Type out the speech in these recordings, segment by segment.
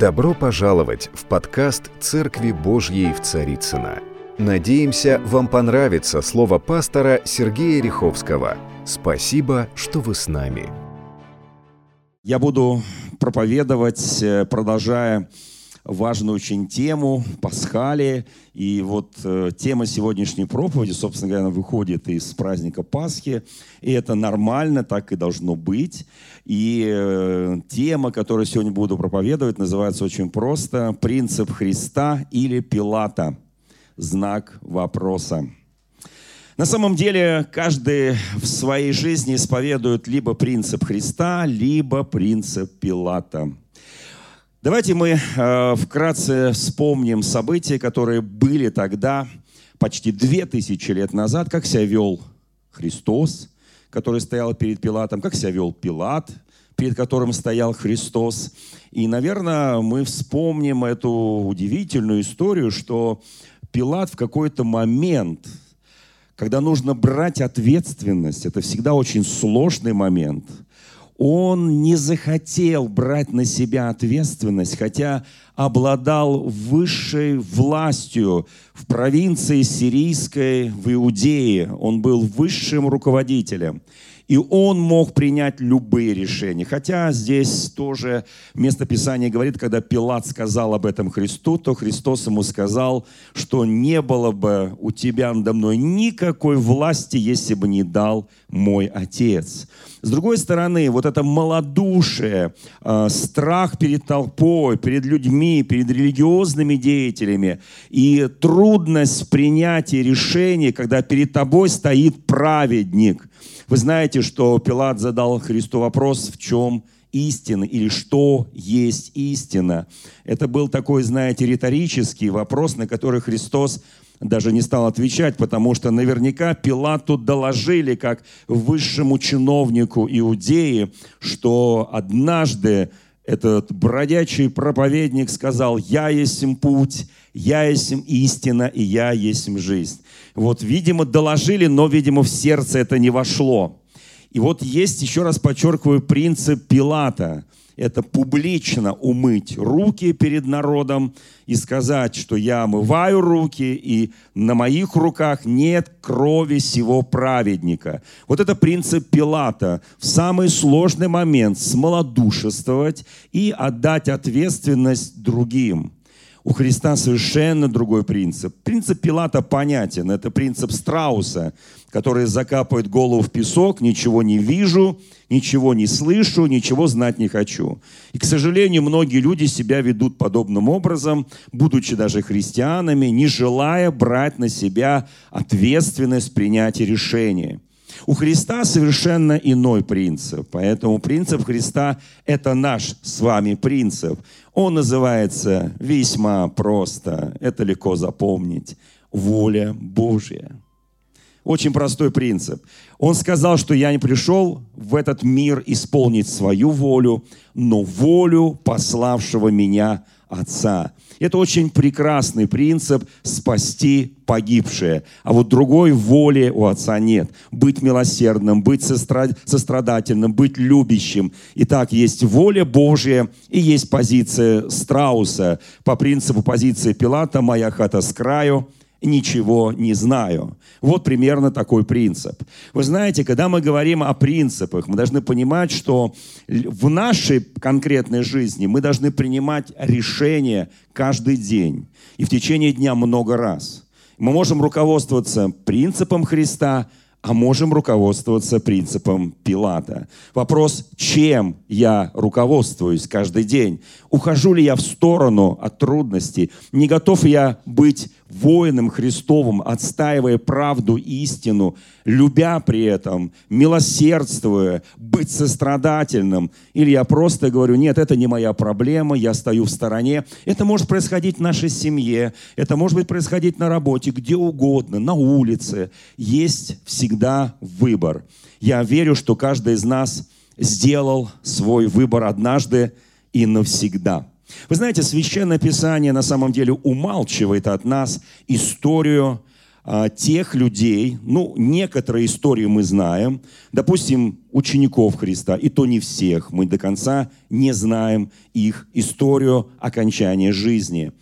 Добро пожаловать в подкаст «Церкви Божьей в Царицына. Надеемся, вам понравится слово пастора Сергея Риховского. Спасибо, что вы с нами. Я буду проповедовать, э, продолжая важную очень тему Пасхали. И вот э, тема сегодняшней проповеди, собственно говоря, она выходит из праздника Пасхи. И это нормально, так и должно быть. И э, тема, которую сегодня буду проповедовать, называется очень просто «Принцип Христа или Пилата?» Знак вопроса. На самом деле каждый в своей жизни исповедует либо принцип Христа, либо принцип Пилата – Давайте мы э, вкратце вспомним события, которые были тогда, почти две тысячи лет назад, как себя вел Христос, который стоял перед Пилатом, как себя вел Пилат, перед которым стоял Христос. И, наверное, мы вспомним эту удивительную историю, что Пилат в какой-то момент, когда нужно брать ответственность, это всегда очень сложный момент – он не захотел брать на себя ответственность, хотя обладал высшей властью в провинции сирийской, в Иудее. Он был высшим руководителем. И он мог принять любые решения. Хотя здесь тоже место Писания говорит, когда Пилат сказал об этом Христу, то Христос ему сказал, что не было бы у тебя надо мной никакой власти, если бы не дал мой Отец. С другой стороны, вот это малодушие, э, страх перед толпой, перед людьми, перед религиозными деятелями и трудность принятия решений, когда перед тобой стоит праведник, вы знаете, что Пилат задал Христу вопрос, в чем истина или что есть истина. Это был такой, знаете, риторический вопрос, на который Христос даже не стал отвечать, потому что наверняка Пилату доложили, как высшему чиновнику Иудеи, что однажды этот бродячий проповедник сказал, «Я есть путь, я есть истина, и я есть жизнь». Вот, видимо, доложили, но, видимо, в сердце это не вошло. И вот есть, еще раз подчеркиваю, принцип Пилата. Это публично умыть руки перед народом и сказать, что я омываю руки, и на моих руках нет крови сего праведника. Вот это принцип Пилата. В самый сложный момент смолодушествовать и отдать ответственность другим – у Христа совершенно другой принцип. Принцип Пилата понятен. Это принцип страуса, который закапывает голову в песок, ничего не вижу, ничего не слышу, ничего знать не хочу. И, к сожалению, многие люди себя ведут подобным образом, будучи даже христианами, не желая брать на себя ответственность принятия решения. У Христа совершенно иной принцип. Поэтому принцип Христа – это наш с вами принцип. Он называется весьма просто, это легко запомнить, воля Божья. Очень простой принцип. Он сказал, что я не пришел в этот мир исполнить свою волю, но волю пославшего меня Отца. Это очень прекрасный принцип спасти погибшее. А вот другой воли у Отца нет. Быть милосердным, быть сострадательным, быть любящим. Итак, есть воля Божья и есть позиция страуса. По принципу позиции Пилата «Моя хата с краю», ничего не знаю. Вот примерно такой принцип. Вы знаете, когда мы говорим о принципах, мы должны понимать, что в нашей конкретной жизни мы должны принимать решения каждый день и в течение дня много раз. Мы можем руководствоваться принципом Христа, а можем руководствоваться принципом Пилата. Вопрос, чем я руководствуюсь каждый день? Ухожу ли я в сторону от трудностей? Не готов я быть воином Христовым, отстаивая правду, истину, любя при этом, милосердствуя, быть сострадательным. Или я просто говорю, нет, это не моя проблема, я стою в стороне. Это может происходить в нашей семье, это может быть происходить на работе, где угодно, на улице. Есть всегда выбор. Я верю, что каждый из нас сделал свой выбор однажды и навсегда. Вы знаете, Священное Писание на самом деле умалчивает от нас историю а, тех людей, ну, некоторые истории мы знаем, допустим, учеников Христа, и то не всех, мы до конца не знаем их историю окончания жизни.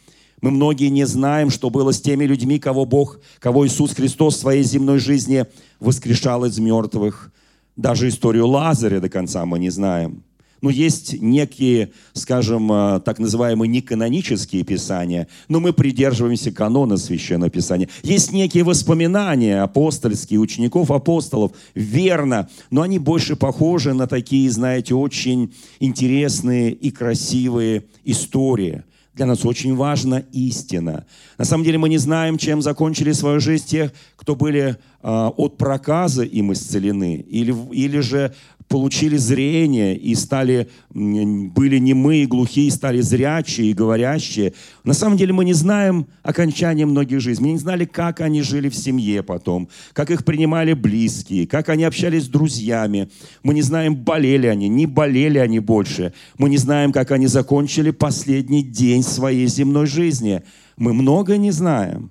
Мы многие не знаем, что было с теми людьми, кого Бог, кого Иисус Христос в своей земной жизни воскрешал из мертвых. Даже историю Лазаря до конца мы не знаем. Ну, есть некие, скажем, э, так называемые неканонические писания, но мы придерживаемся канона Священного Писания. Есть некие воспоминания апостольские, учеников апостолов, верно, но они больше похожи на такие, знаете, очень интересные и красивые истории. Для нас очень важна истина. На самом деле мы не знаем, чем закончили свою жизнь те, кто были э, от проказа им исцелены, или, или же получили зрение и стали, были немые, глухие, стали зрячие и говорящие. На самом деле мы не знаем окончания многих жизней. Мы не знали, как они жили в семье потом, как их принимали близкие, как они общались с друзьями. Мы не знаем, болели они, не болели они больше. Мы не знаем, как они закончили последний день своей земной жизни. Мы много не знаем.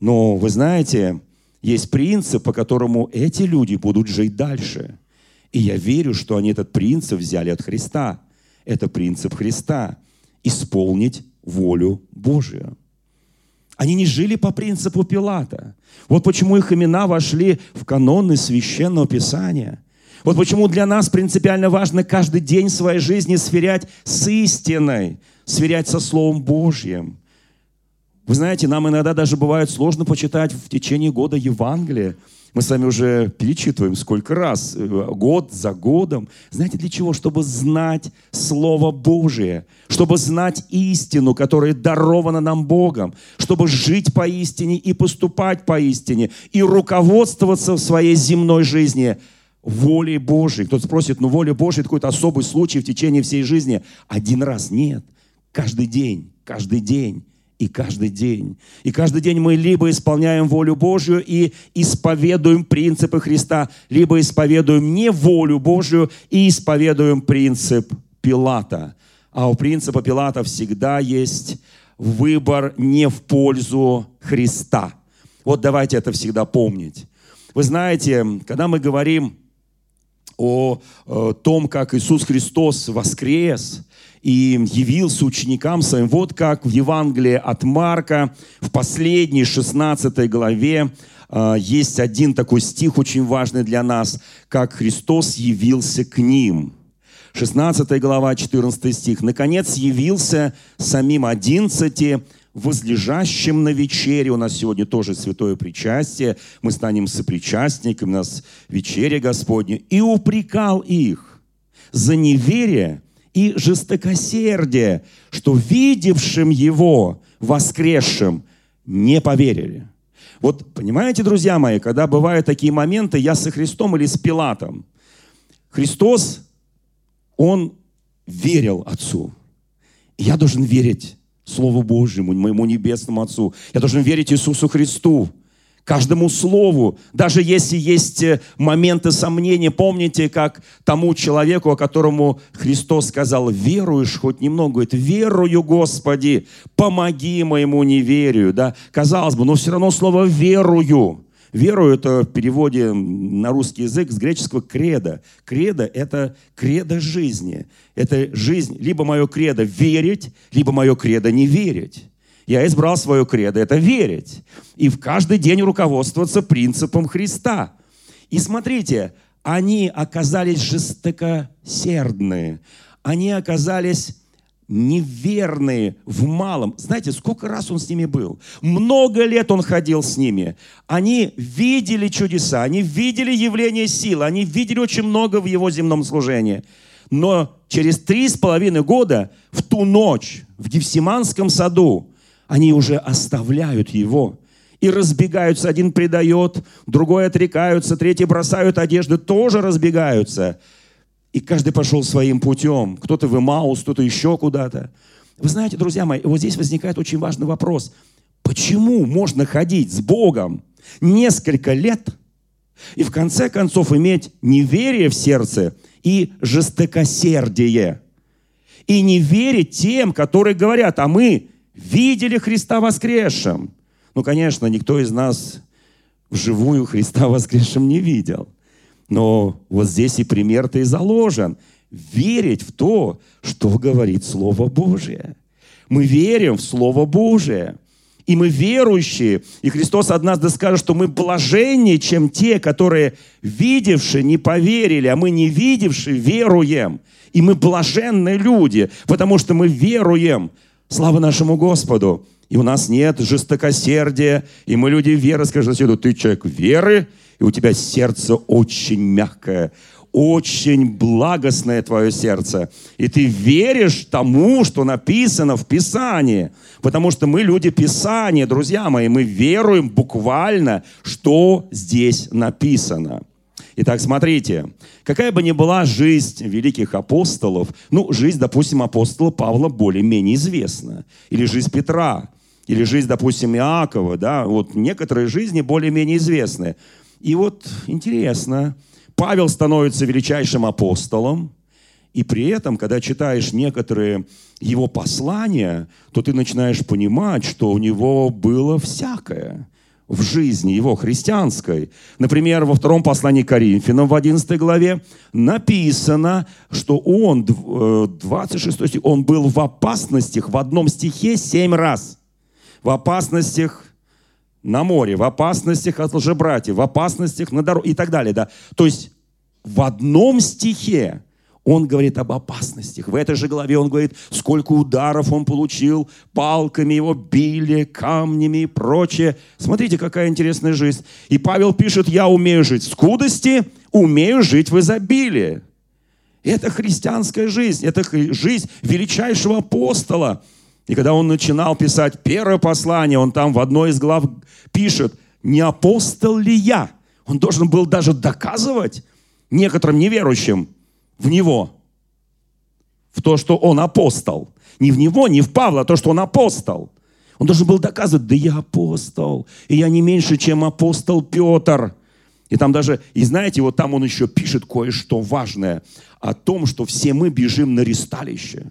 Но вы знаете, есть принцип, по которому эти люди будут жить дальше – и я верю, что они этот принцип взяли от Христа. Это принцип Христа. Исполнить волю Божию. Они не жили по принципу Пилата. Вот почему их имена вошли в каноны священного писания. Вот почему для нас принципиально важно каждый день своей жизни сверять с истиной, сверять со Словом Божьим. Вы знаете, нам иногда даже бывает сложно почитать в течение года Евангелие. Мы с вами уже перечитываем сколько раз, э, год за годом. Знаете для чего? Чтобы знать Слово Божие, чтобы знать истину, которая дарована нам Богом, чтобы жить по истине и поступать по истине, и руководствоваться в своей земной жизни волей Божией. Кто-то спросит, ну воля Божья – это какой-то особый случай в течение всей жизни. Один раз нет. Каждый день, каждый день и каждый день. И каждый день мы либо исполняем волю Божью и исповедуем принципы Христа, либо исповедуем не волю Божью и исповедуем принцип Пилата. А у принципа Пилата всегда есть выбор не в пользу Христа. Вот давайте это всегда помнить. Вы знаете, когда мы говорим о, о том, как Иисус Христос воскрес, и явился ученикам своим. Вот как в Евангелии от Марка в последней 16 главе э, есть один такой стих очень важный для нас, как Христос явился к ним. 16 глава, 14 стих. «Наконец явился самим одиннадцати, возлежащим на вечере». У нас сегодня тоже святое причастие. Мы станем сопричастниками, у нас вечеря Господня. «И упрекал их за неверие и жестокосердие, что видевшим его воскресшим не поверили. Вот понимаете, друзья мои, когда бывают такие моменты, я со Христом или с Пилатом. Христос, Он верил Отцу. Я должен верить Слову Божьему, моему Небесному Отцу. Я должен верить Иисусу Христу каждому слову, даже если есть э, моменты сомнения. Помните, как тому человеку, о которому Христос сказал, веруешь хоть немного, говорит, верую, Господи, помоги моему неверию. Да? Казалось бы, но все равно слово «верую». Верую – это в переводе на русский язык с греческого «кредо». Кредо – это кредо жизни. Это жизнь, либо мое кредо – верить, либо мое кредо – не верить. Я избрал свое кредо, это верить. И в каждый день руководствоваться принципом Христа. И смотрите, они оказались жестокосердные. Они оказались неверные в малом. Знаете, сколько раз он с ними был? Много лет он ходил с ними. Они видели чудеса, они видели явление силы, они видели очень много в его земном служении. Но через три с половиной года, в ту ночь, в Гефсиманском саду, они уже оставляют его и разбегаются. Один предает, другой отрекаются, третий бросают одежды, тоже разбегаются. И каждый пошел своим путем. Кто-то в Имаус, кто-то еще куда-то. Вы знаете, друзья мои, вот здесь возникает очень важный вопрос. Почему можно ходить с Богом несколько лет и в конце концов иметь неверие в сердце и жестокосердие? И не верить тем, которые говорят, а мы видели Христа воскресшим. Ну, конечно, никто из нас вживую Христа воскресшим не видел. Но вот здесь и пример-то и заложен. Верить в то, что говорит Слово Божие. Мы верим в Слово Божие. И мы верующие. И Христос однажды скажет, что мы блаженнее, чем те, которые, видевшие, не поверили, а мы не видевшие, веруем. И мы блаженные люди, потому что мы веруем. Слава нашему Господу. И у нас нет жестокосердия. И мы люди веры. Скажи соседу, ты человек веры, и у тебя сердце очень мягкое, очень благостное твое сердце. И ты веришь тому, что написано в Писании. Потому что мы люди Писания, друзья мои. Мы веруем буквально, что здесь написано. Итак, смотрите, какая бы ни была жизнь великих апостолов, ну, жизнь, допустим, апостола Павла более-менее известна, или жизнь Петра, или жизнь, допустим, Иакова, да, вот некоторые жизни более-менее известны. И вот интересно, Павел становится величайшим апостолом, и при этом, когда читаешь некоторые его послания, то ты начинаешь понимать, что у него было всякое в жизни его христианской. Например, во втором послании Коринфянам в 11 главе написано, что он, 26 э, стих, он был в опасностях в одном стихе семь раз. В опасностях на море, в опасностях от лжебратьев, в опасностях на дороге и так далее. Да? То есть в одном стихе он говорит об опасностях. В этой же главе он говорит, сколько ударов он получил, палками его били, камнями и прочее. Смотрите, какая интересная жизнь. И Павел пишет, я умею жить в скудости, умею жить в изобилии. Это христианская жизнь, это жизнь величайшего апостола. И когда он начинал писать первое послание, он там в одной из глав пишет, не апостол ли я? Он должен был даже доказывать некоторым неверующим, в него, в то, что он апостол. Не в него, не в Павла, а то, что он апостол. Он должен был доказывать, да я апостол, и я не меньше, чем апостол Петр. И там даже, и знаете, вот там он еще пишет кое-что важное о том, что все мы бежим на ресталище.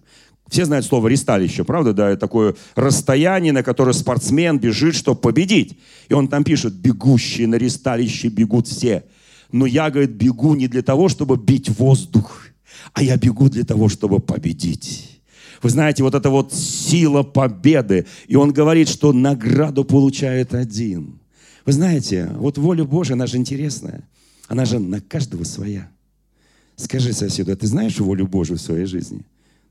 Все знают слово «ресталище», правда? Да, это такое расстояние, на которое спортсмен бежит, чтобы победить. И он там пишет, бегущие на ресталище бегут все – но я, говорит, бегу не для того, чтобы бить воздух, а я бегу для того, чтобы победить. Вы знаете, вот это вот сила победы. И он говорит, что награду получает один. Вы знаете, вот воля Божия, она же интересная. Она же на каждого своя. Скажи соседу, а ты знаешь волю Божию в своей жизни?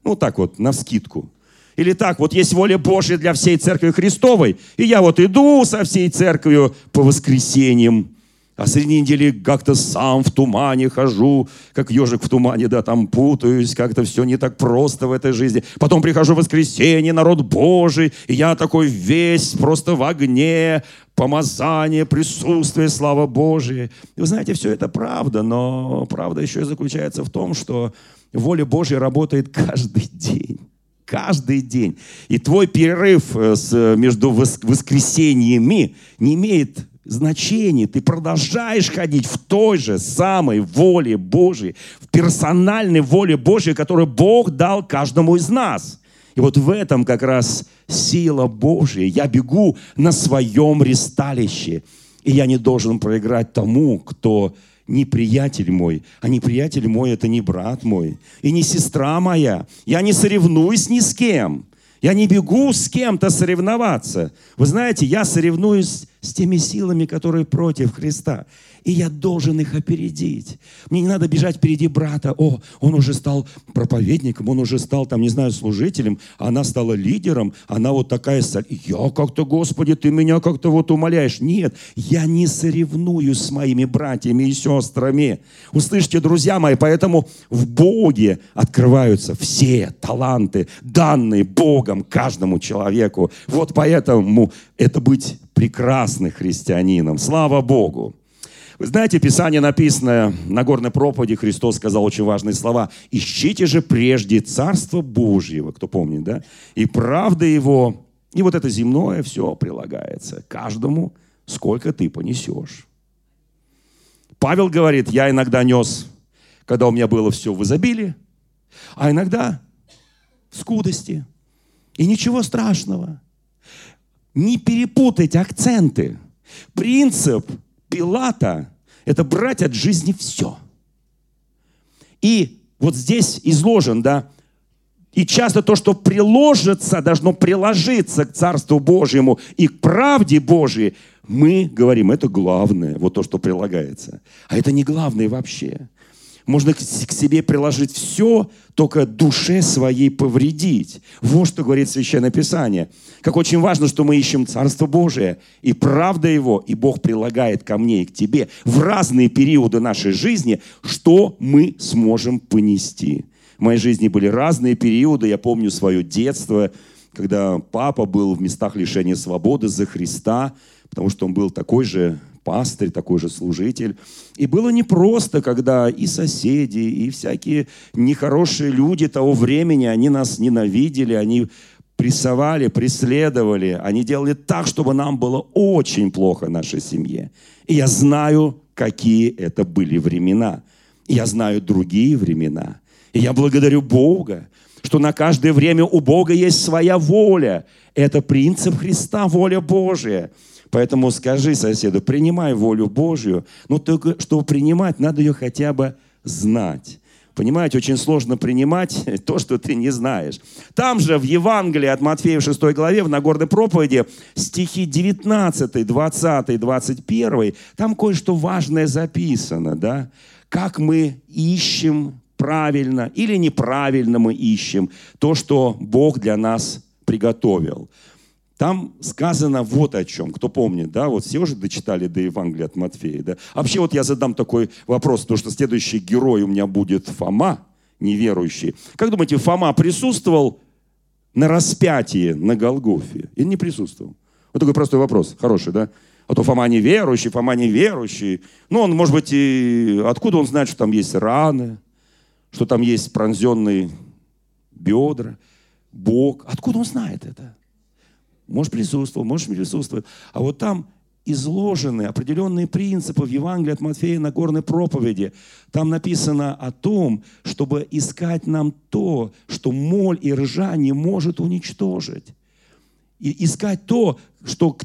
Ну, так вот, на вскидку. Или так, вот есть воля Божья для всей церкви Христовой, и я вот иду со всей церковью по воскресеньям, а среди недели как-то сам в тумане хожу, как ежик в тумане, да, там путаюсь, как-то все не так просто в этой жизни. Потом прихожу в воскресенье, народ Божий, и я такой весь просто в огне, помазание, присутствие, слава Божия. И вы знаете, все это правда, но правда еще и заключается в том, что воля Божья работает каждый день каждый день. И твой перерыв э, между воскресеньями не имеет значение, ты продолжаешь ходить в той же самой воле Божьей, в персональной воле Божьей, которую Бог дал каждому из нас. И вот в этом как раз сила Божья. Я бегу на своем ресталище, и я не должен проиграть тому, кто неприятель мой. А неприятель мой – это не брат мой и не сестра моя. Я не соревнуюсь ни с кем. Я не бегу с кем-то соревноваться. Вы знаете, я соревнуюсь с теми силами, которые против Христа и я должен их опередить. Мне не надо бежать впереди брата. О, он уже стал проповедником, он уже стал, там, не знаю, служителем, она стала лидером, она вот такая... Я как-то, Господи, ты меня как-то вот умоляешь. Нет, я не соревнуюсь с моими братьями и сестрами. Услышьте, друзья мои, поэтому в Боге открываются все таланты, данные Богом каждому человеку. Вот поэтому это быть прекрасным христианином. Слава Богу! Вы знаете, Писание написано на горной проповеди, Христос сказал очень важные слова. «Ищите же прежде Царство Божьего», кто помнит, да? «И правда Его». И вот это земное все прилагается каждому, сколько ты понесешь. Павел говорит, я иногда нес, когда у меня было все в изобилии, а иногда в скудости. И ничего страшного. Не перепутать акценты. Принцип Пилата – это брать от жизни все. И вот здесь изложен, да, и часто то, что приложится, должно приложиться к Царству Божьему и к правде Божьей, мы говорим, это главное, вот то, что прилагается. А это не главное вообще. Можно к себе приложить все, только душе своей повредить. Вот что говорит Священное Писание. Как очень важно, что мы ищем Царство Божие и правда Его, и Бог прилагает ко мне и к тебе в разные периоды нашей жизни, что мы сможем понести. В моей жизни были разные периоды. Я помню свое детство, когда папа был в местах лишения свободы за Христа, потому что он был такой же пастырь, такой же служитель. И было непросто, когда и соседи, и всякие нехорошие люди того времени, они нас ненавидели, они прессовали, преследовали, они делали так, чтобы нам было очень плохо нашей семье. И я знаю, какие это были времена. Я знаю другие времена. И я благодарю Бога, что на каждое время у Бога есть своя воля. Это принцип Христа, воля Божия. Поэтому скажи соседу, принимай волю Божью, но только чтобы принимать, надо ее хотя бы знать. Понимаете, очень сложно принимать то, что ты не знаешь. Там же в Евангелии от Матфея в 6 главе, в Нагорной проповеди, стихи 19, 20, 21, там кое-что важное записано, да? Как мы ищем правильно или неправильно мы ищем то, что Бог для нас приготовил. Там сказано вот о чем. Кто помнит, да? Вот все уже дочитали до Евангелия от Матфея, да? Вообще вот я задам такой вопрос, потому что следующий герой у меня будет Фома, неверующий. Как думаете, Фома присутствовал на распятии на Голгофе или не присутствовал? Вот такой простой вопрос, хороший, да? А то Фома неверующий, Фома неверующий. Ну, он, может быть, и... Откуда он знает, что там есть раны, что там есть пронзенные бедра, Бог? Откуда он знает это? Может, присутствовал, может, не присутствовал. А вот там изложены определенные принципы в Евангелии от Матфея на горной проповеди. Там написано о том, чтобы искать нам то, что моль и ржа не может уничтожить. И искать то, что,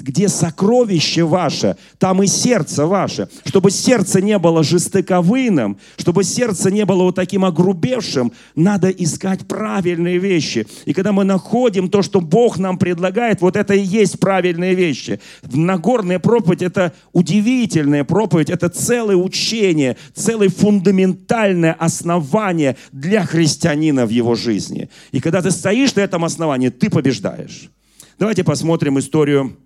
где сокровище ваше, там и сердце ваше. Чтобы сердце не было жестоковыным, чтобы сердце не было вот таким огрубевшим, надо искать правильные вещи. И когда мы находим то, что Бог нам предлагает, вот это и есть правильные вещи. Нагорная проповедь – это удивительная проповедь, это целое учение, целое фундаментальное основание для христианина в его жизни. И когда ты стоишь на этом основании, ты побеждаешь. Давайте посмотрим историю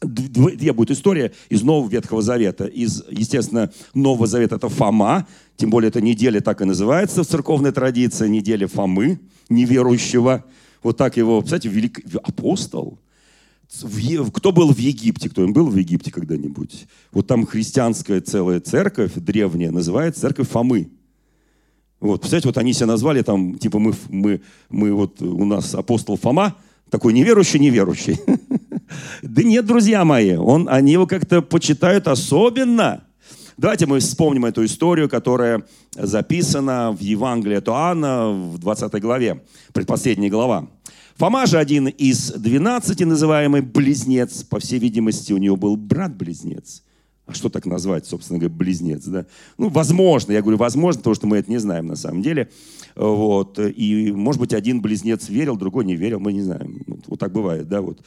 две будет история из Нового Ветхого Завета. Из, естественно, Нового Завета это Фома, тем более эта неделя так и называется в церковной традиции, неделя Фомы, неверующего. Вот так его, кстати, велик... апостол. Кто был в Египте? Кто им был в Египте когда-нибудь? Вот там христианская целая церковь древняя называется церковь Фомы. Вот, представляете, вот они себя назвали там, типа мы, мы, мы вот у нас апостол Фома, такой неверующий, неверующий. Да нет, друзья мои, он, они его как-то почитают особенно. Давайте мы вспомним эту историю, которая записана в Евангелии от Иоанна в 20 главе, предпоследняя глава. Фома же один из 12 называемый близнец, по всей видимости, у него был брат-близнец. А что так назвать, собственно говоря, близнец, да? Ну, возможно, я говорю, возможно, потому что мы это не знаем на самом деле. Вот. И, может быть, один близнец верил, другой не верил, мы не знаем. Вот, вот так бывает, да, вот.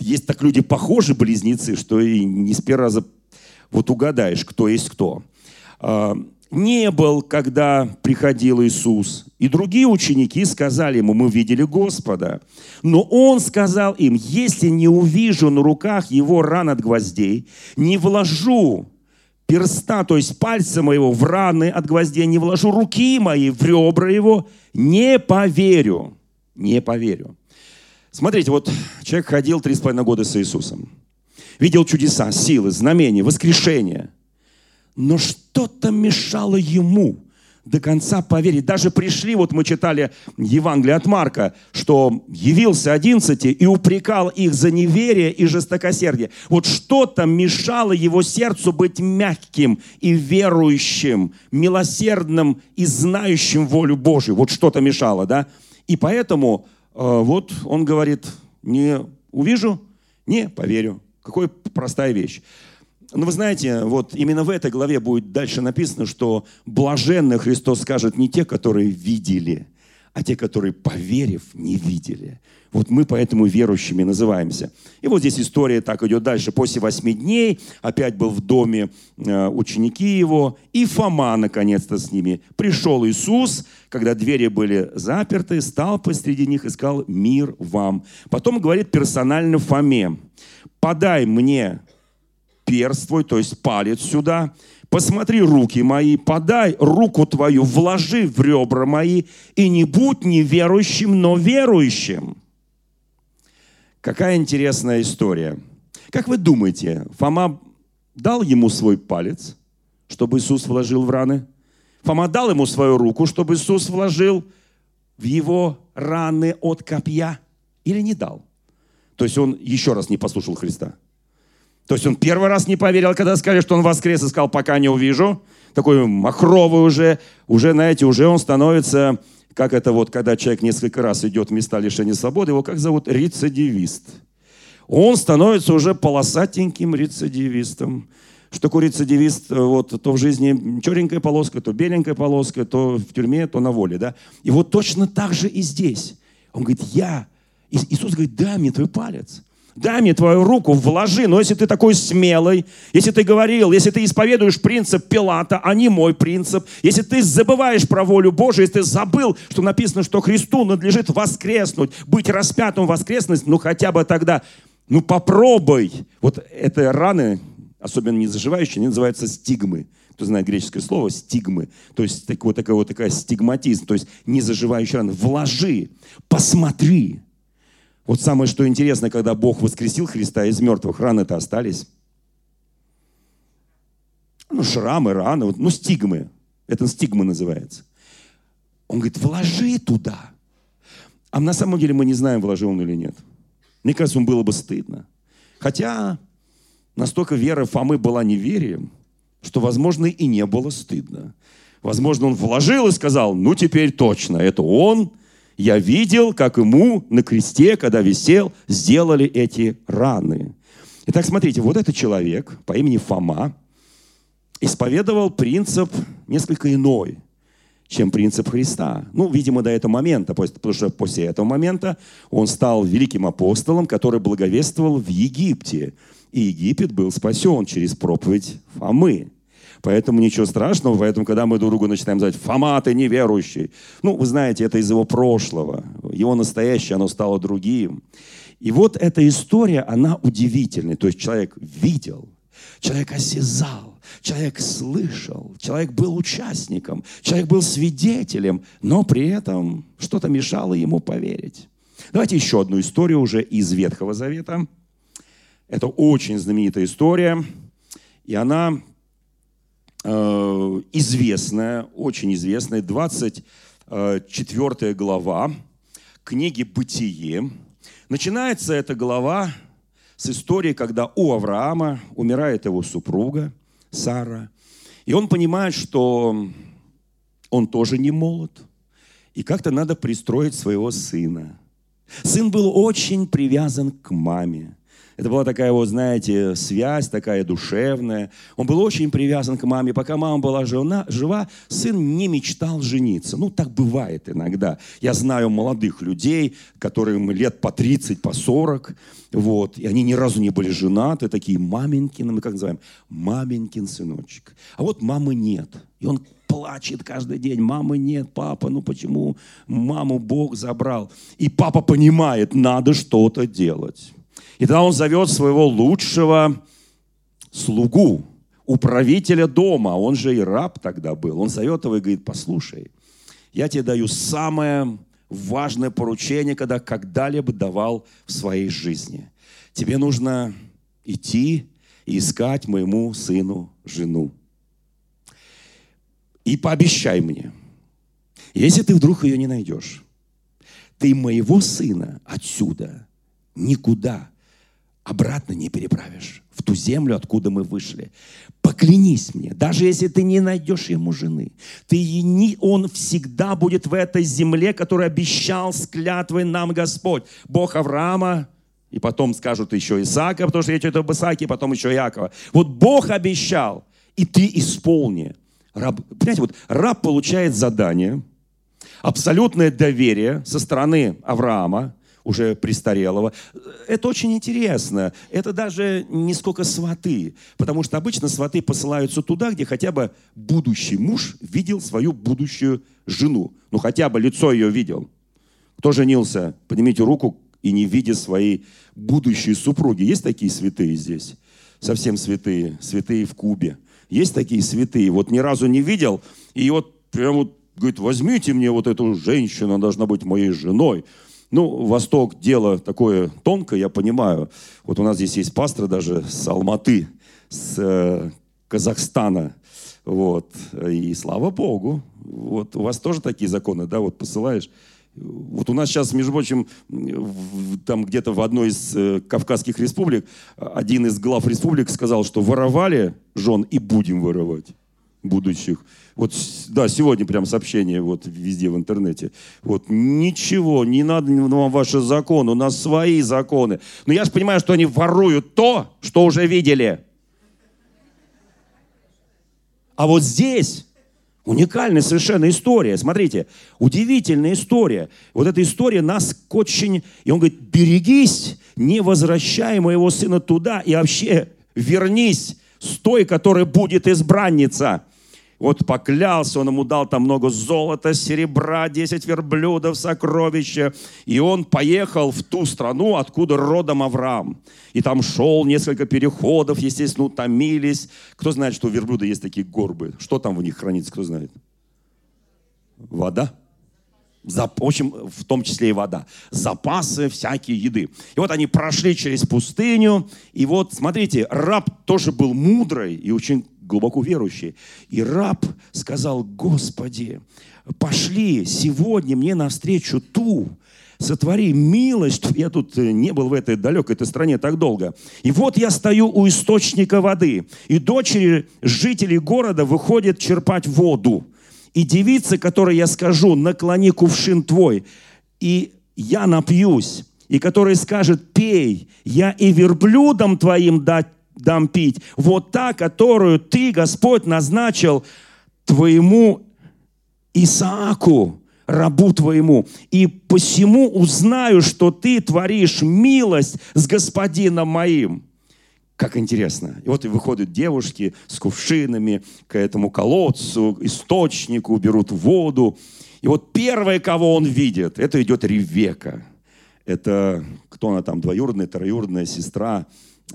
Есть так люди похожи, близнецы, что и не с первого раза вот угадаешь, кто есть кто. Не был, когда приходил Иисус. И другие ученики сказали ему, мы видели Господа. Но он сказал им, если не увижу на руках его ран от гвоздей, не вложу перста, то есть пальца моего в раны от гвоздей, не вложу руки мои в ребра его, не поверю. Не поверю. Смотрите, вот человек ходил три с половиной года с Иисусом. Видел чудеса, силы, знамения, воскрешения – но что-то мешало ему до конца поверить. Даже пришли, вот мы читали Евангелие от Марка, что явился одиннадцати и упрекал их за неверие и жестокосердие. Вот что-то мешало его сердцу быть мягким и верующим, милосердным и знающим волю Божию. Вот что-то мешало, да? И поэтому э, вот он говорит, не Увижу? Не, поверю. Какая простая вещь. Но вы знаете, вот именно в этой главе будет дальше написано, что блаженны Христос скажет не те, которые видели, а те, которые, поверив, не видели. Вот мы поэтому верующими называемся. И вот здесь история так идет дальше. После восьми дней опять был в доме э, ученики его, и Фома наконец-то с ними. Пришел Иисус, когда двери были заперты, стал посреди них и сказал «Мир вам». Потом говорит персонально Фоме «Подай мне перст твой, то есть палец сюда, посмотри руки мои, подай руку твою, вложи в ребра мои, и не будь неверующим, но верующим». Какая интересная история. Как вы думаете, Фома дал ему свой палец, чтобы Иисус вложил в раны? Фома дал ему свою руку, чтобы Иисус вложил в его раны от копья? Или не дал? То есть он еще раз не послушал Христа. То есть он первый раз не поверил, когда сказали, что он воскрес, и сказал, пока не увижу. Такой махровый уже, уже, знаете, уже он становится как это вот, когда человек несколько раз идет в места лишения свободы, его как зовут? Рецидивист. Он становится уже полосатеньким рецидивистом. Что такое рецидивист? Вот, то в жизни черненькая полоска, то беленькая полоска, то в тюрьме, то на воле. Да? И вот точно так же и здесь. Он говорит, я. Иисус говорит, дай мне твой палец. Дай мне твою руку, вложи. Но если ты такой смелый, если ты говорил, если ты исповедуешь принцип Пилата, а не мой принцип, если ты забываешь про волю Божию, если ты забыл, что написано, что Христу надлежит воскреснуть, быть распятым воскреснуть, ну хотя бы тогда, ну попробуй. Вот это раны, особенно не заживающие, они называются стигмы. Кто знает греческое слово, стигмы. То есть так, вот такая вот такая стигматизм, то есть не заживающие раны. Вложи, посмотри, вот самое, что интересно, когда Бог воскресил Христа из мертвых, раны-то остались. Ну, шрамы, раны, вот, ну, стигмы. Это стигма называется. Он говорит, вложи туда. А на самом деле мы не знаем, вложил он или нет. Мне кажется, ему было бы стыдно. Хотя настолько вера Фомы была неверием, что, возможно, и не было стыдно. Возможно, он вложил и сказал, ну теперь точно, это он, я видел, как ему на кресте, когда висел, сделали эти раны. Итак, смотрите, вот этот человек по имени Фома исповедовал принцип несколько иной, чем принцип Христа. Ну, видимо, до этого момента, потому что после этого момента он стал великим апостолом, который благовествовал в Египте. И Египет был спасен через проповедь Фомы. Поэтому ничего страшного. Поэтому, когда мы друг другу начинаем называть «Фома, ты неверующий», ну, вы знаете, это из его прошлого. Его настоящее, оно стало другим. И вот эта история, она удивительная. То есть человек видел, человек осязал, человек слышал, человек был участником, человек был свидетелем, но при этом что-то мешало ему поверить. Давайте еще одну историю уже из Ветхого Завета. Это очень знаменитая история, и она известная, очень известная, 24 глава книги «Бытие». Начинается эта глава с истории, когда у Авраама умирает его супруга Сара, и он понимает, что он тоже не молод, и как-то надо пристроить своего сына. Сын был очень привязан к маме. Это была такая вот, знаете, связь такая душевная. Он был очень привязан к маме. Пока мама была жена, жива, сын не мечтал жениться. Ну, так бывает иногда. Я знаю молодых людей, которым лет по 30, по 40, вот, и они ни разу не были женаты, такие маменькины, мы как называем, маменькин сыночек. А вот мамы нет. И он плачет каждый день. Мамы нет, папа, ну почему маму Бог забрал? И папа понимает, надо что-то делать. И тогда он зовет своего лучшего слугу, управителя дома, он же и раб тогда был. Он зовет его и говорит, послушай, я тебе даю самое важное поручение, когда когда-либо давал в своей жизни. Тебе нужно идти и искать моему сыну жену. И пообещай мне, если ты вдруг ее не найдешь, ты моего сына отсюда никуда обратно не переправишь в ту землю, откуда мы вышли. Поклянись мне, даже если ты не найдешь ему жены, ты не, он всегда будет в этой земле, которую обещал с клятвой нам Господь. Бог Авраама, И потом скажут еще Исаака, потому что речь идет об Исааке, и потом еще Иакова. Вот Бог обещал, и ты исполни. Раб, понимаете, вот раб получает задание, абсолютное доверие со стороны Авраама, уже престарелого. Это очень интересно. Это даже не сколько сваты, потому что обычно сваты посылаются туда, где хотя бы будущий муж видел свою будущую жену. Ну, хотя бы лицо ее видел. Кто женился? Поднимите руку и не видя своей будущей супруги. Есть такие святые здесь? Совсем святые. Святые в Кубе. Есть такие святые. Вот ни разу не видел. И вот прям вот говорит, возьмите мне вот эту женщину, она должна быть моей женой. Ну, Восток дело такое тонкое, я понимаю. Вот у нас здесь есть пастор даже с Алматы, с э, Казахстана. Вот. И слава Богу. Вот у вас тоже такие законы, да, вот посылаешь. Вот у нас сейчас, между прочим, там где-то в одной из э, Кавказских республик один из глав республик сказал, что воровали жен и будем воровать будущих. Вот, да, сегодня прям сообщение вот везде в интернете. Вот, ничего, не надо вам ваши законы, у нас свои законы. Но я же понимаю, что они воруют то, что уже видели. А вот здесь уникальная совершенно история. Смотрите, удивительная история. Вот эта история нас очень... И он говорит, берегись, не возвращай моего сына туда и вообще вернись с той, которая будет избранница. Вот поклялся, он ему дал там много золота, серебра, 10 верблюдов, сокровища. И он поехал в ту страну, откуда родом Авраам. И там шел несколько переходов, естественно, утомились. Кто знает, что у верблюда есть такие горбы? Что там в них хранится, кто знает? Вода? В общем, в том числе и вода. Запасы всякие еды. И вот они прошли через пустыню. И вот, смотрите, раб тоже был мудрый и очень глубоко верующий. И раб сказал, Господи, пошли сегодня мне навстречу ту, сотвори милость. Я тут э, не был в этой далекой этой стране так долго. И вот я стою у источника воды, и дочери жителей города выходят черпать воду. И девица, которой я скажу, наклони кувшин твой, и я напьюсь, и который скажет, пей, я и верблюдам твоим дать дам пить. Вот та, которую ты, Господь, назначил твоему Исааку, рабу твоему. И посему узнаю, что ты творишь милость с господином моим. Как интересно. И вот и выходят девушки с кувшинами к этому колодцу, источнику, берут воду. И вот первое, кого он видит, это идет Ревека. Это кто она там, двоюродная, троюродная сестра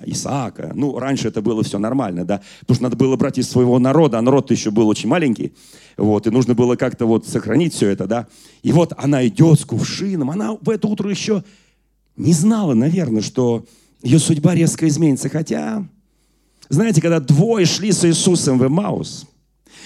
Исаака. Ну, раньше это было все нормально, да, потому что надо было брать из своего народа, а народ еще был очень маленький, вот, и нужно было как-то вот сохранить все это, да. И вот она идет с кувшином, она в это утро еще не знала, наверное, что ее судьба резко изменится, хотя, знаете, когда двое шли с Иисусом в Эмаус,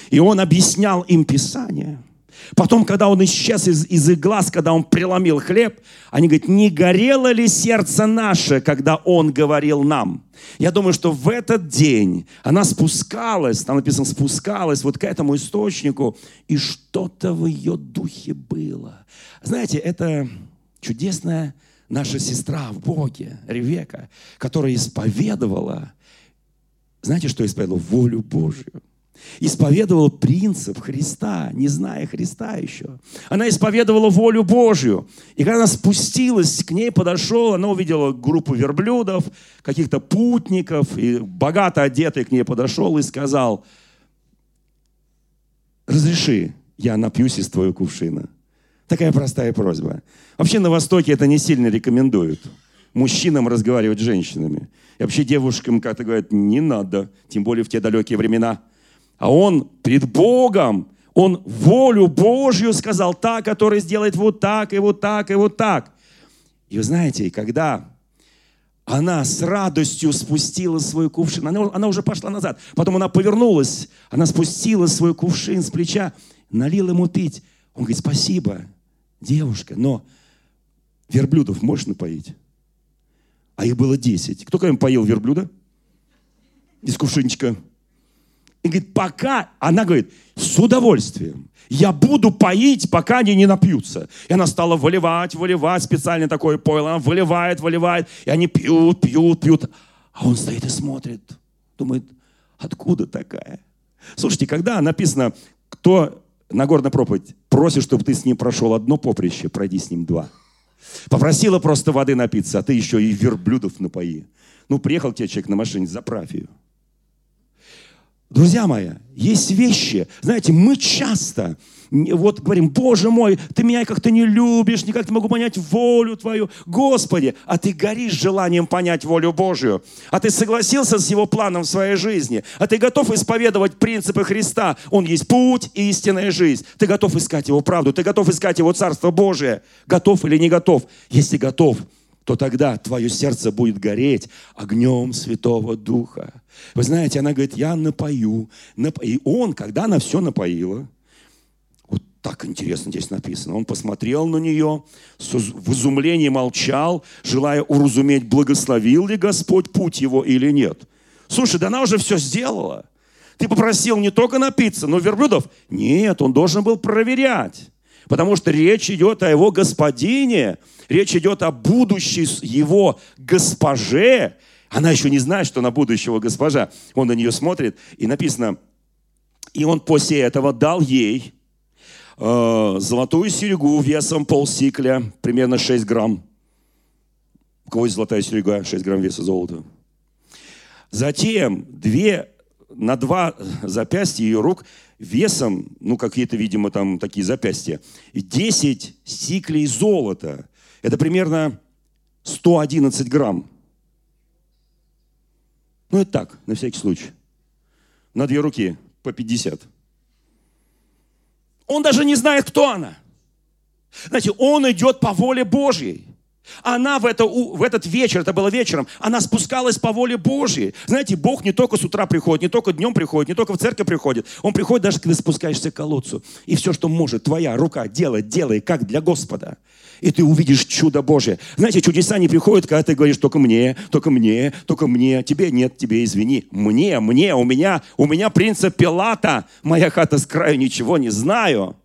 и он объяснял им Писание – Потом, когда он исчез из, из их глаз, когда он преломил хлеб, они говорят, не горело ли сердце наше, когда он говорил нам? Я думаю, что в этот день она спускалась, там написано, спускалась вот к этому источнику, и что-то в ее духе было. Знаете, это чудесная наша сестра в Боге, Ревека, которая исповедовала, знаете, что исповедовала? Волю Божью исповедовала принцип Христа, не зная Христа еще. Она исповедовала волю Божью. И когда она спустилась, к ней подошел, она увидела группу верблюдов, каких-то путников, и богато одетый к ней подошел и сказал, разреши, я напьюсь из твоего кувшина. Такая простая просьба. Вообще на Востоке это не сильно рекомендуют. Мужчинам разговаривать с женщинами. И вообще девушкам как-то говорят, не надо, тем более в те далекие времена – а он перед Богом, он волю Божью сказал, та, которая сделает вот так, и вот так, и вот так. И вы знаете, когда она с радостью спустила свой кувшин, она, она уже пошла назад, потом она повернулась, она спустила свой кувшин с плеча, налила ему пить. Он говорит, спасибо, девушка, но верблюдов можешь напоить? А их было десять. Кто кем поил верблюда? Из кувшинчика. И говорит, пока, она говорит, с удовольствием. Я буду поить, пока они не напьются. И она стала выливать, выливать, специально такое пойло. Она выливает, выливает. И они пьют, пьют, пьют. А он стоит и смотрит. Думает, откуда такая? Слушайте, когда написано, кто Нагорная проповедь просит, чтобы ты с ним прошел одно поприще, пройди с ним два. Попросила просто воды напиться, а ты еще и верблюдов напои. Ну, приехал тебе человек на машине, заправь ее. Друзья мои, есть вещи, знаете, мы часто вот говорим, Боже мой, ты меня как-то не любишь, никак не могу понять волю твою. Господи, а ты горишь желанием понять волю Божью. А ты согласился с его планом в своей жизни. А ты готов исповедовать принципы Христа. Он есть путь и истинная жизнь. Ты готов искать его правду. Ты готов искать его Царство Божие. Готов или не готов? Если готов, то тогда твое сердце будет гореть огнем Святого Духа. Вы знаете, она говорит, я напою. И он, когда она все напоила, вот так интересно здесь написано, он посмотрел на нее, в изумлении молчал, желая уразуметь, благословил ли Господь путь его или нет. Слушай, да она уже все сделала. Ты попросил не только напиться, но верблюдов? Нет, он должен был проверять. Потому что речь идет о его господине, речь идет о будущей его госпоже. Она еще не знает, что она будущего госпожа. Он на нее смотрит, и написано, и он после этого дал ей э, золотую серегу весом полсикля, примерно 6 грамм. У кого есть золотая серега, 6 грамм веса золота. Затем две, на два запястья ее рук весом, ну, какие-то, видимо, там такие запястья, 10 сиклей золота. Это примерно 111 грамм. Ну, это так, на всякий случай. На две руки по 50. Он даже не знает, кто она. Знаете, он идет по воле Божьей. Она в, это, в этот вечер, это было вечером, она спускалась по воле Божьей. Знаете, Бог не только с утра приходит, не только днем приходит, не только в церковь приходит. Он приходит даже, когда спускаешься к колодцу. И все, что может твоя рука делать, делай, как для Господа. И ты увидишь чудо Божие. Знаете, чудеса не приходят, когда ты говоришь только мне, только мне, только мне. Тебе нет, тебе извини. Мне, мне, у меня, у меня принцип Пилата. Моя хата с краю ничего не знаю.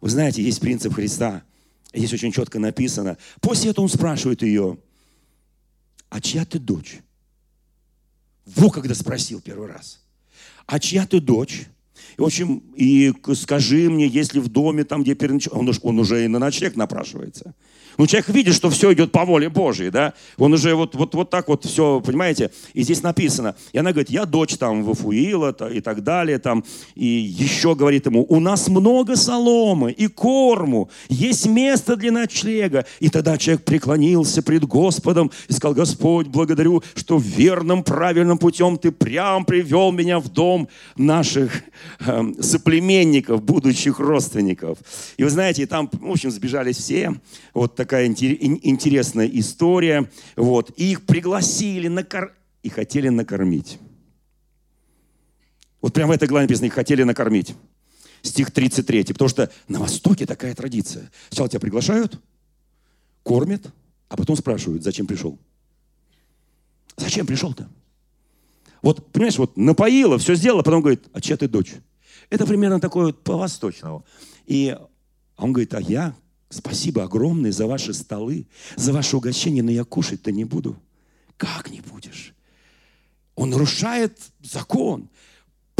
Вы знаете, есть принцип Христа – Здесь очень четко написано. После этого он спрашивает ее, а чья ты дочь? Во когда спросил первый раз. А чья ты дочь? И, в общем, и скажи мне, если в доме, там, где переноч... он, он уже и на ночлег напрашивается. Ну, человек видит, что все идет по воле Божьей, да? Он уже вот, вот, вот так вот все, понимаете? И здесь написано. И она говорит, я дочь там Вафуила и так далее, там. И еще говорит ему, у нас много соломы и корму, есть место для ночлега. И тогда человек преклонился пред Господом и сказал, Господь, благодарю, что верным, правильным путем ты прям привел меня в дом наших э, соплеменников, будущих родственников. И вы знаете, там, в общем, сбежались все. Вот такая интересная история. Вот. И их пригласили накор... и хотели накормить. Вот прямо в этой главе написано, их хотели накормить. Стих 33. Потому что на Востоке такая традиция. Сначала тебя приглашают, кормят, а потом спрашивают, зачем пришел. Зачем пришел-то? Вот, понимаешь, вот напоила, все сделала, потом говорит, а чья ты дочь? Это примерно такое вот по-восточному. И он говорит, а я Спасибо огромное за ваши столы, за ваше угощение, но я кушать-то не буду. Как не будешь? Он нарушает закон.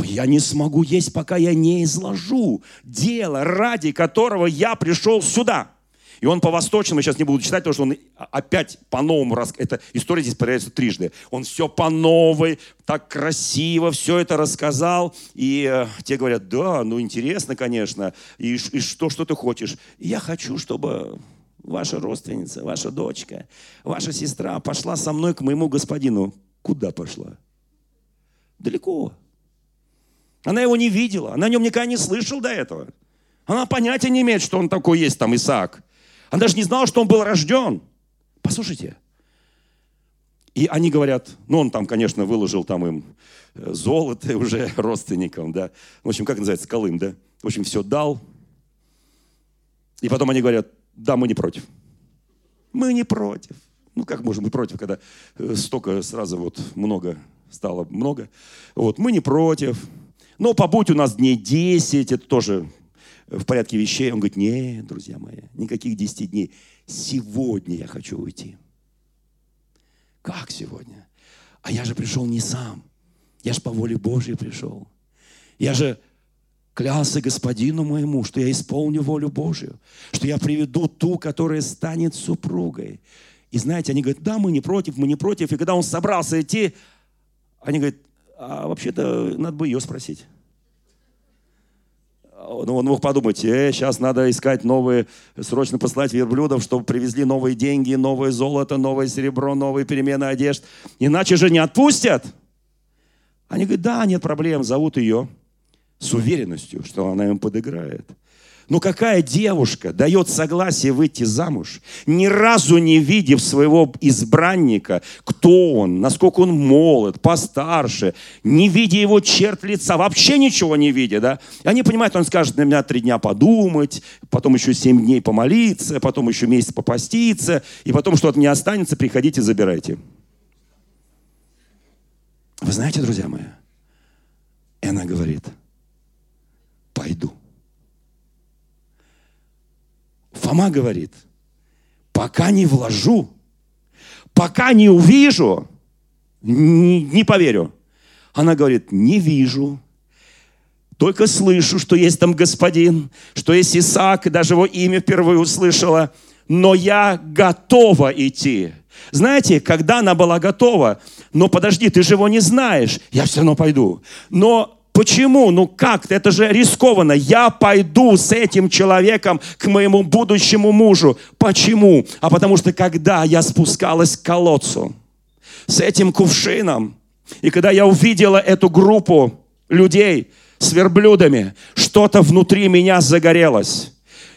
Я не смогу есть, пока я не изложу дело, ради которого я пришел сюда. И он по-восточному, я сейчас не буду читать, потому что он опять по-новому, эта история здесь появляется трижды. Он все по новой, так красиво все это рассказал. И э, те говорят, да, ну интересно, конечно. И, и что, что ты хочешь? я хочу, чтобы ваша родственница, ваша дочка, ваша сестра пошла со мной к моему господину. Куда пошла? Далеко. Она его не видела, она о нем никогда не слышала до этого. Она понятия не имеет, что он такой есть, там, Исаак. Она даже не знала, что он был рожден. Послушайте. И они говорят, ну он там, конечно, выложил там им э, золото уже родственникам, да. В общем, как называется, Колым, да. В общем, все дал. И потом они говорят, да, мы не против. Мы не против. Ну, как можем быть против, когда э, столько сразу вот много стало много. Вот, мы не против. ну, побудь у нас дней 10, это тоже в порядке вещей. Он говорит, нет, друзья мои, никаких 10 дней. Сегодня я хочу уйти. Как сегодня? А я же пришел не сам. Я же по воле Божьей пришел. Я же клялся господину моему, что я исполню волю Божью, что я приведу ту, которая станет супругой. И знаете, они говорят, да, мы не против, мы не против. И когда он собрался идти, они говорят, а вообще-то надо бы ее спросить. Ну, он мог подумать, э, сейчас надо искать новые, срочно послать верблюдов, чтобы привезли новые деньги, новое золото, новое серебро, новые перемены одежд. Иначе же не отпустят. Они говорят, да, нет проблем, зовут ее с уверенностью, что она им подыграет. Но какая девушка дает согласие выйти замуж, ни разу не видев своего избранника, кто он, насколько он молод, постарше, не видя его черт лица, вообще ничего не видя, да? И они понимают, он скажет, на меня три дня подумать, потом еще семь дней помолиться, потом еще месяц попаститься, и потом что от меня останется, приходите, забирайте. Вы знаете, друзья мои, и она говорит, пойду. Фома говорит, пока не вложу, пока не увижу, не, не поверю. Она говорит, не вижу, только слышу, что есть там господин, что есть Исаак, даже его имя впервые услышала, но я готова идти. Знаете, когда она была готова, но подожди, ты же его не знаешь, я все равно пойду. Но Почему? Ну как? Это же рискованно. Я пойду с этим человеком к моему будущему мужу. Почему? А потому что когда я спускалась к колодцу с этим кувшином, и когда я увидела эту группу людей с верблюдами, что-то внутри меня загорелось.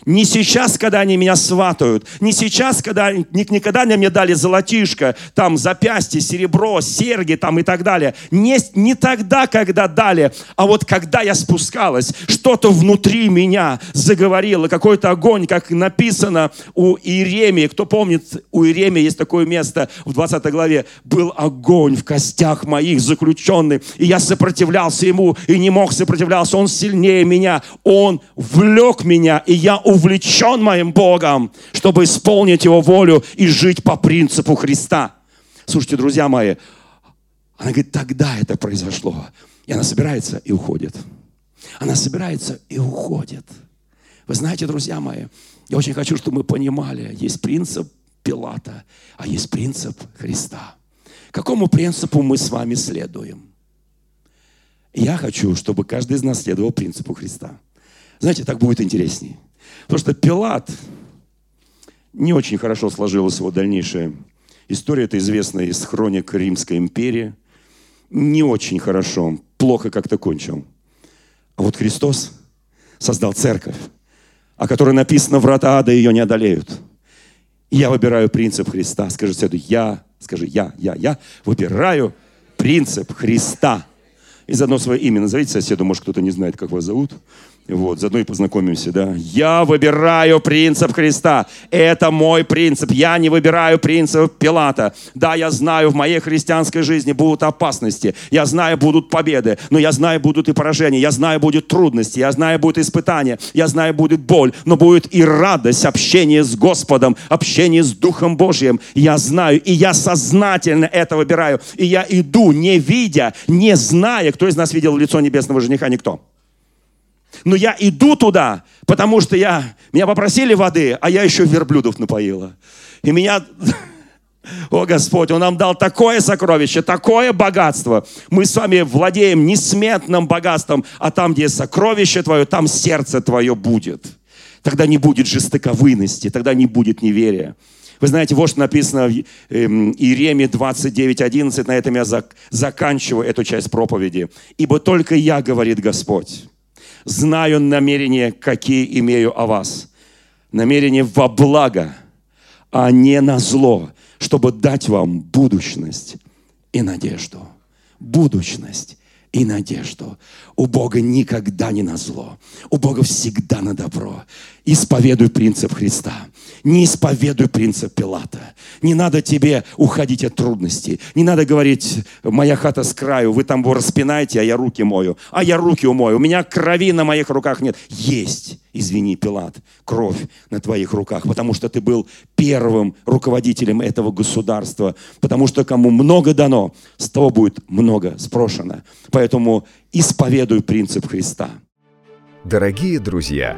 Не сейчас, когда они меня сватают, не сейчас, когда никогда они мне дали золотишко, там запястье, серебро, серьги там и так далее. Не, не тогда, когда дали, а вот когда я спускалась, что-то внутри меня заговорило, какой-то огонь, как написано у Иеремии. Кто помнит, у Иеремии есть такое место в 20 главе. Был огонь в костях моих заключенный, и я сопротивлялся ему, и не мог сопротивляться. Он сильнее меня, он влек меня, и я увлечен моим Богом, чтобы исполнить Его волю и жить по принципу Христа. Слушайте, друзья мои, она говорит, тогда это произошло. И она собирается и уходит. Она собирается и уходит. Вы знаете, друзья мои, я очень хочу, чтобы мы понимали, есть принцип Пилата, а есть принцип Христа. Какому принципу мы с вами следуем? Я хочу, чтобы каждый из нас следовал принципу Христа. Знаете, так будет интереснее. Потому что Пилат, не очень хорошо сложилась его дальнейшая история, это известно из хроник Римской империи. Не очень хорошо, плохо как-то кончил. А вот Христос создал церковь, о которой написано, врата ада ее не одолеют. Я выбираю принцип Христа. Скажи соседу, я, скажи, я, я, я выбираю принцип Христа. И заодно свое имя назовите соседу, может, кто-то не знает, как вас зовут. Вот, заодно и познакомимся, да. Я выбираю принцип Христа. Это мой принцип. Я не выбираю принцип Пилата. Да, я знаю, в моей христианской жизни будут опасности. Я знаю, будут победы. Но я знаю, будут и поражения. Я знаю, будут трудности. Я знаю, будут испытания. Я знаю, будет боль. Но будет и радость, общение с Господом, общение с Духом Божьим. Я знаю, и я сознательно это выбираю. И я иду, не видя, не зная, кто из нас видел лицо небесного жениха, никто. Но я иду туда, потому что я, меня попросили воды, а я еще верблюдов напоила. И меня, о Господь, Он нам дал такое сокровище, такое богатство. Мы с вами владеем несметным богатством, а там, где сокровище Твое, там сердце Твое будет. Тогда не будет жестоковыности, тогда не будет неверия. Вы знаете, вот что написано в эм, Иеремии 29.11, на этом я заканчиваю эту часть проповеди. «Ибо только я, говорит Господь, знаю намерения, какие имею о вас. Намерение во благо, а не на зло, чтобы дать вам будущность и надежду. Будущность и надежду. У Бога никогда не на зло. У Бога всегда на добро. Исповедуй принцип Христа. Не исповедуй принцип Пилата. Не надо тебе уходить от трудностей. Не надо говорить, моя хата с краю, вы там его распинаете, а я руки мою. А я руки умою. У меня крови на моих руках нет. Есть, извини, Пилат, кровь на твоих руках, потому что ты был первым руководителем этого государства. Потому что кому много дано, с того будет много спрошено. Поэтому исповедуй принцип Христа. Дорогие друзья,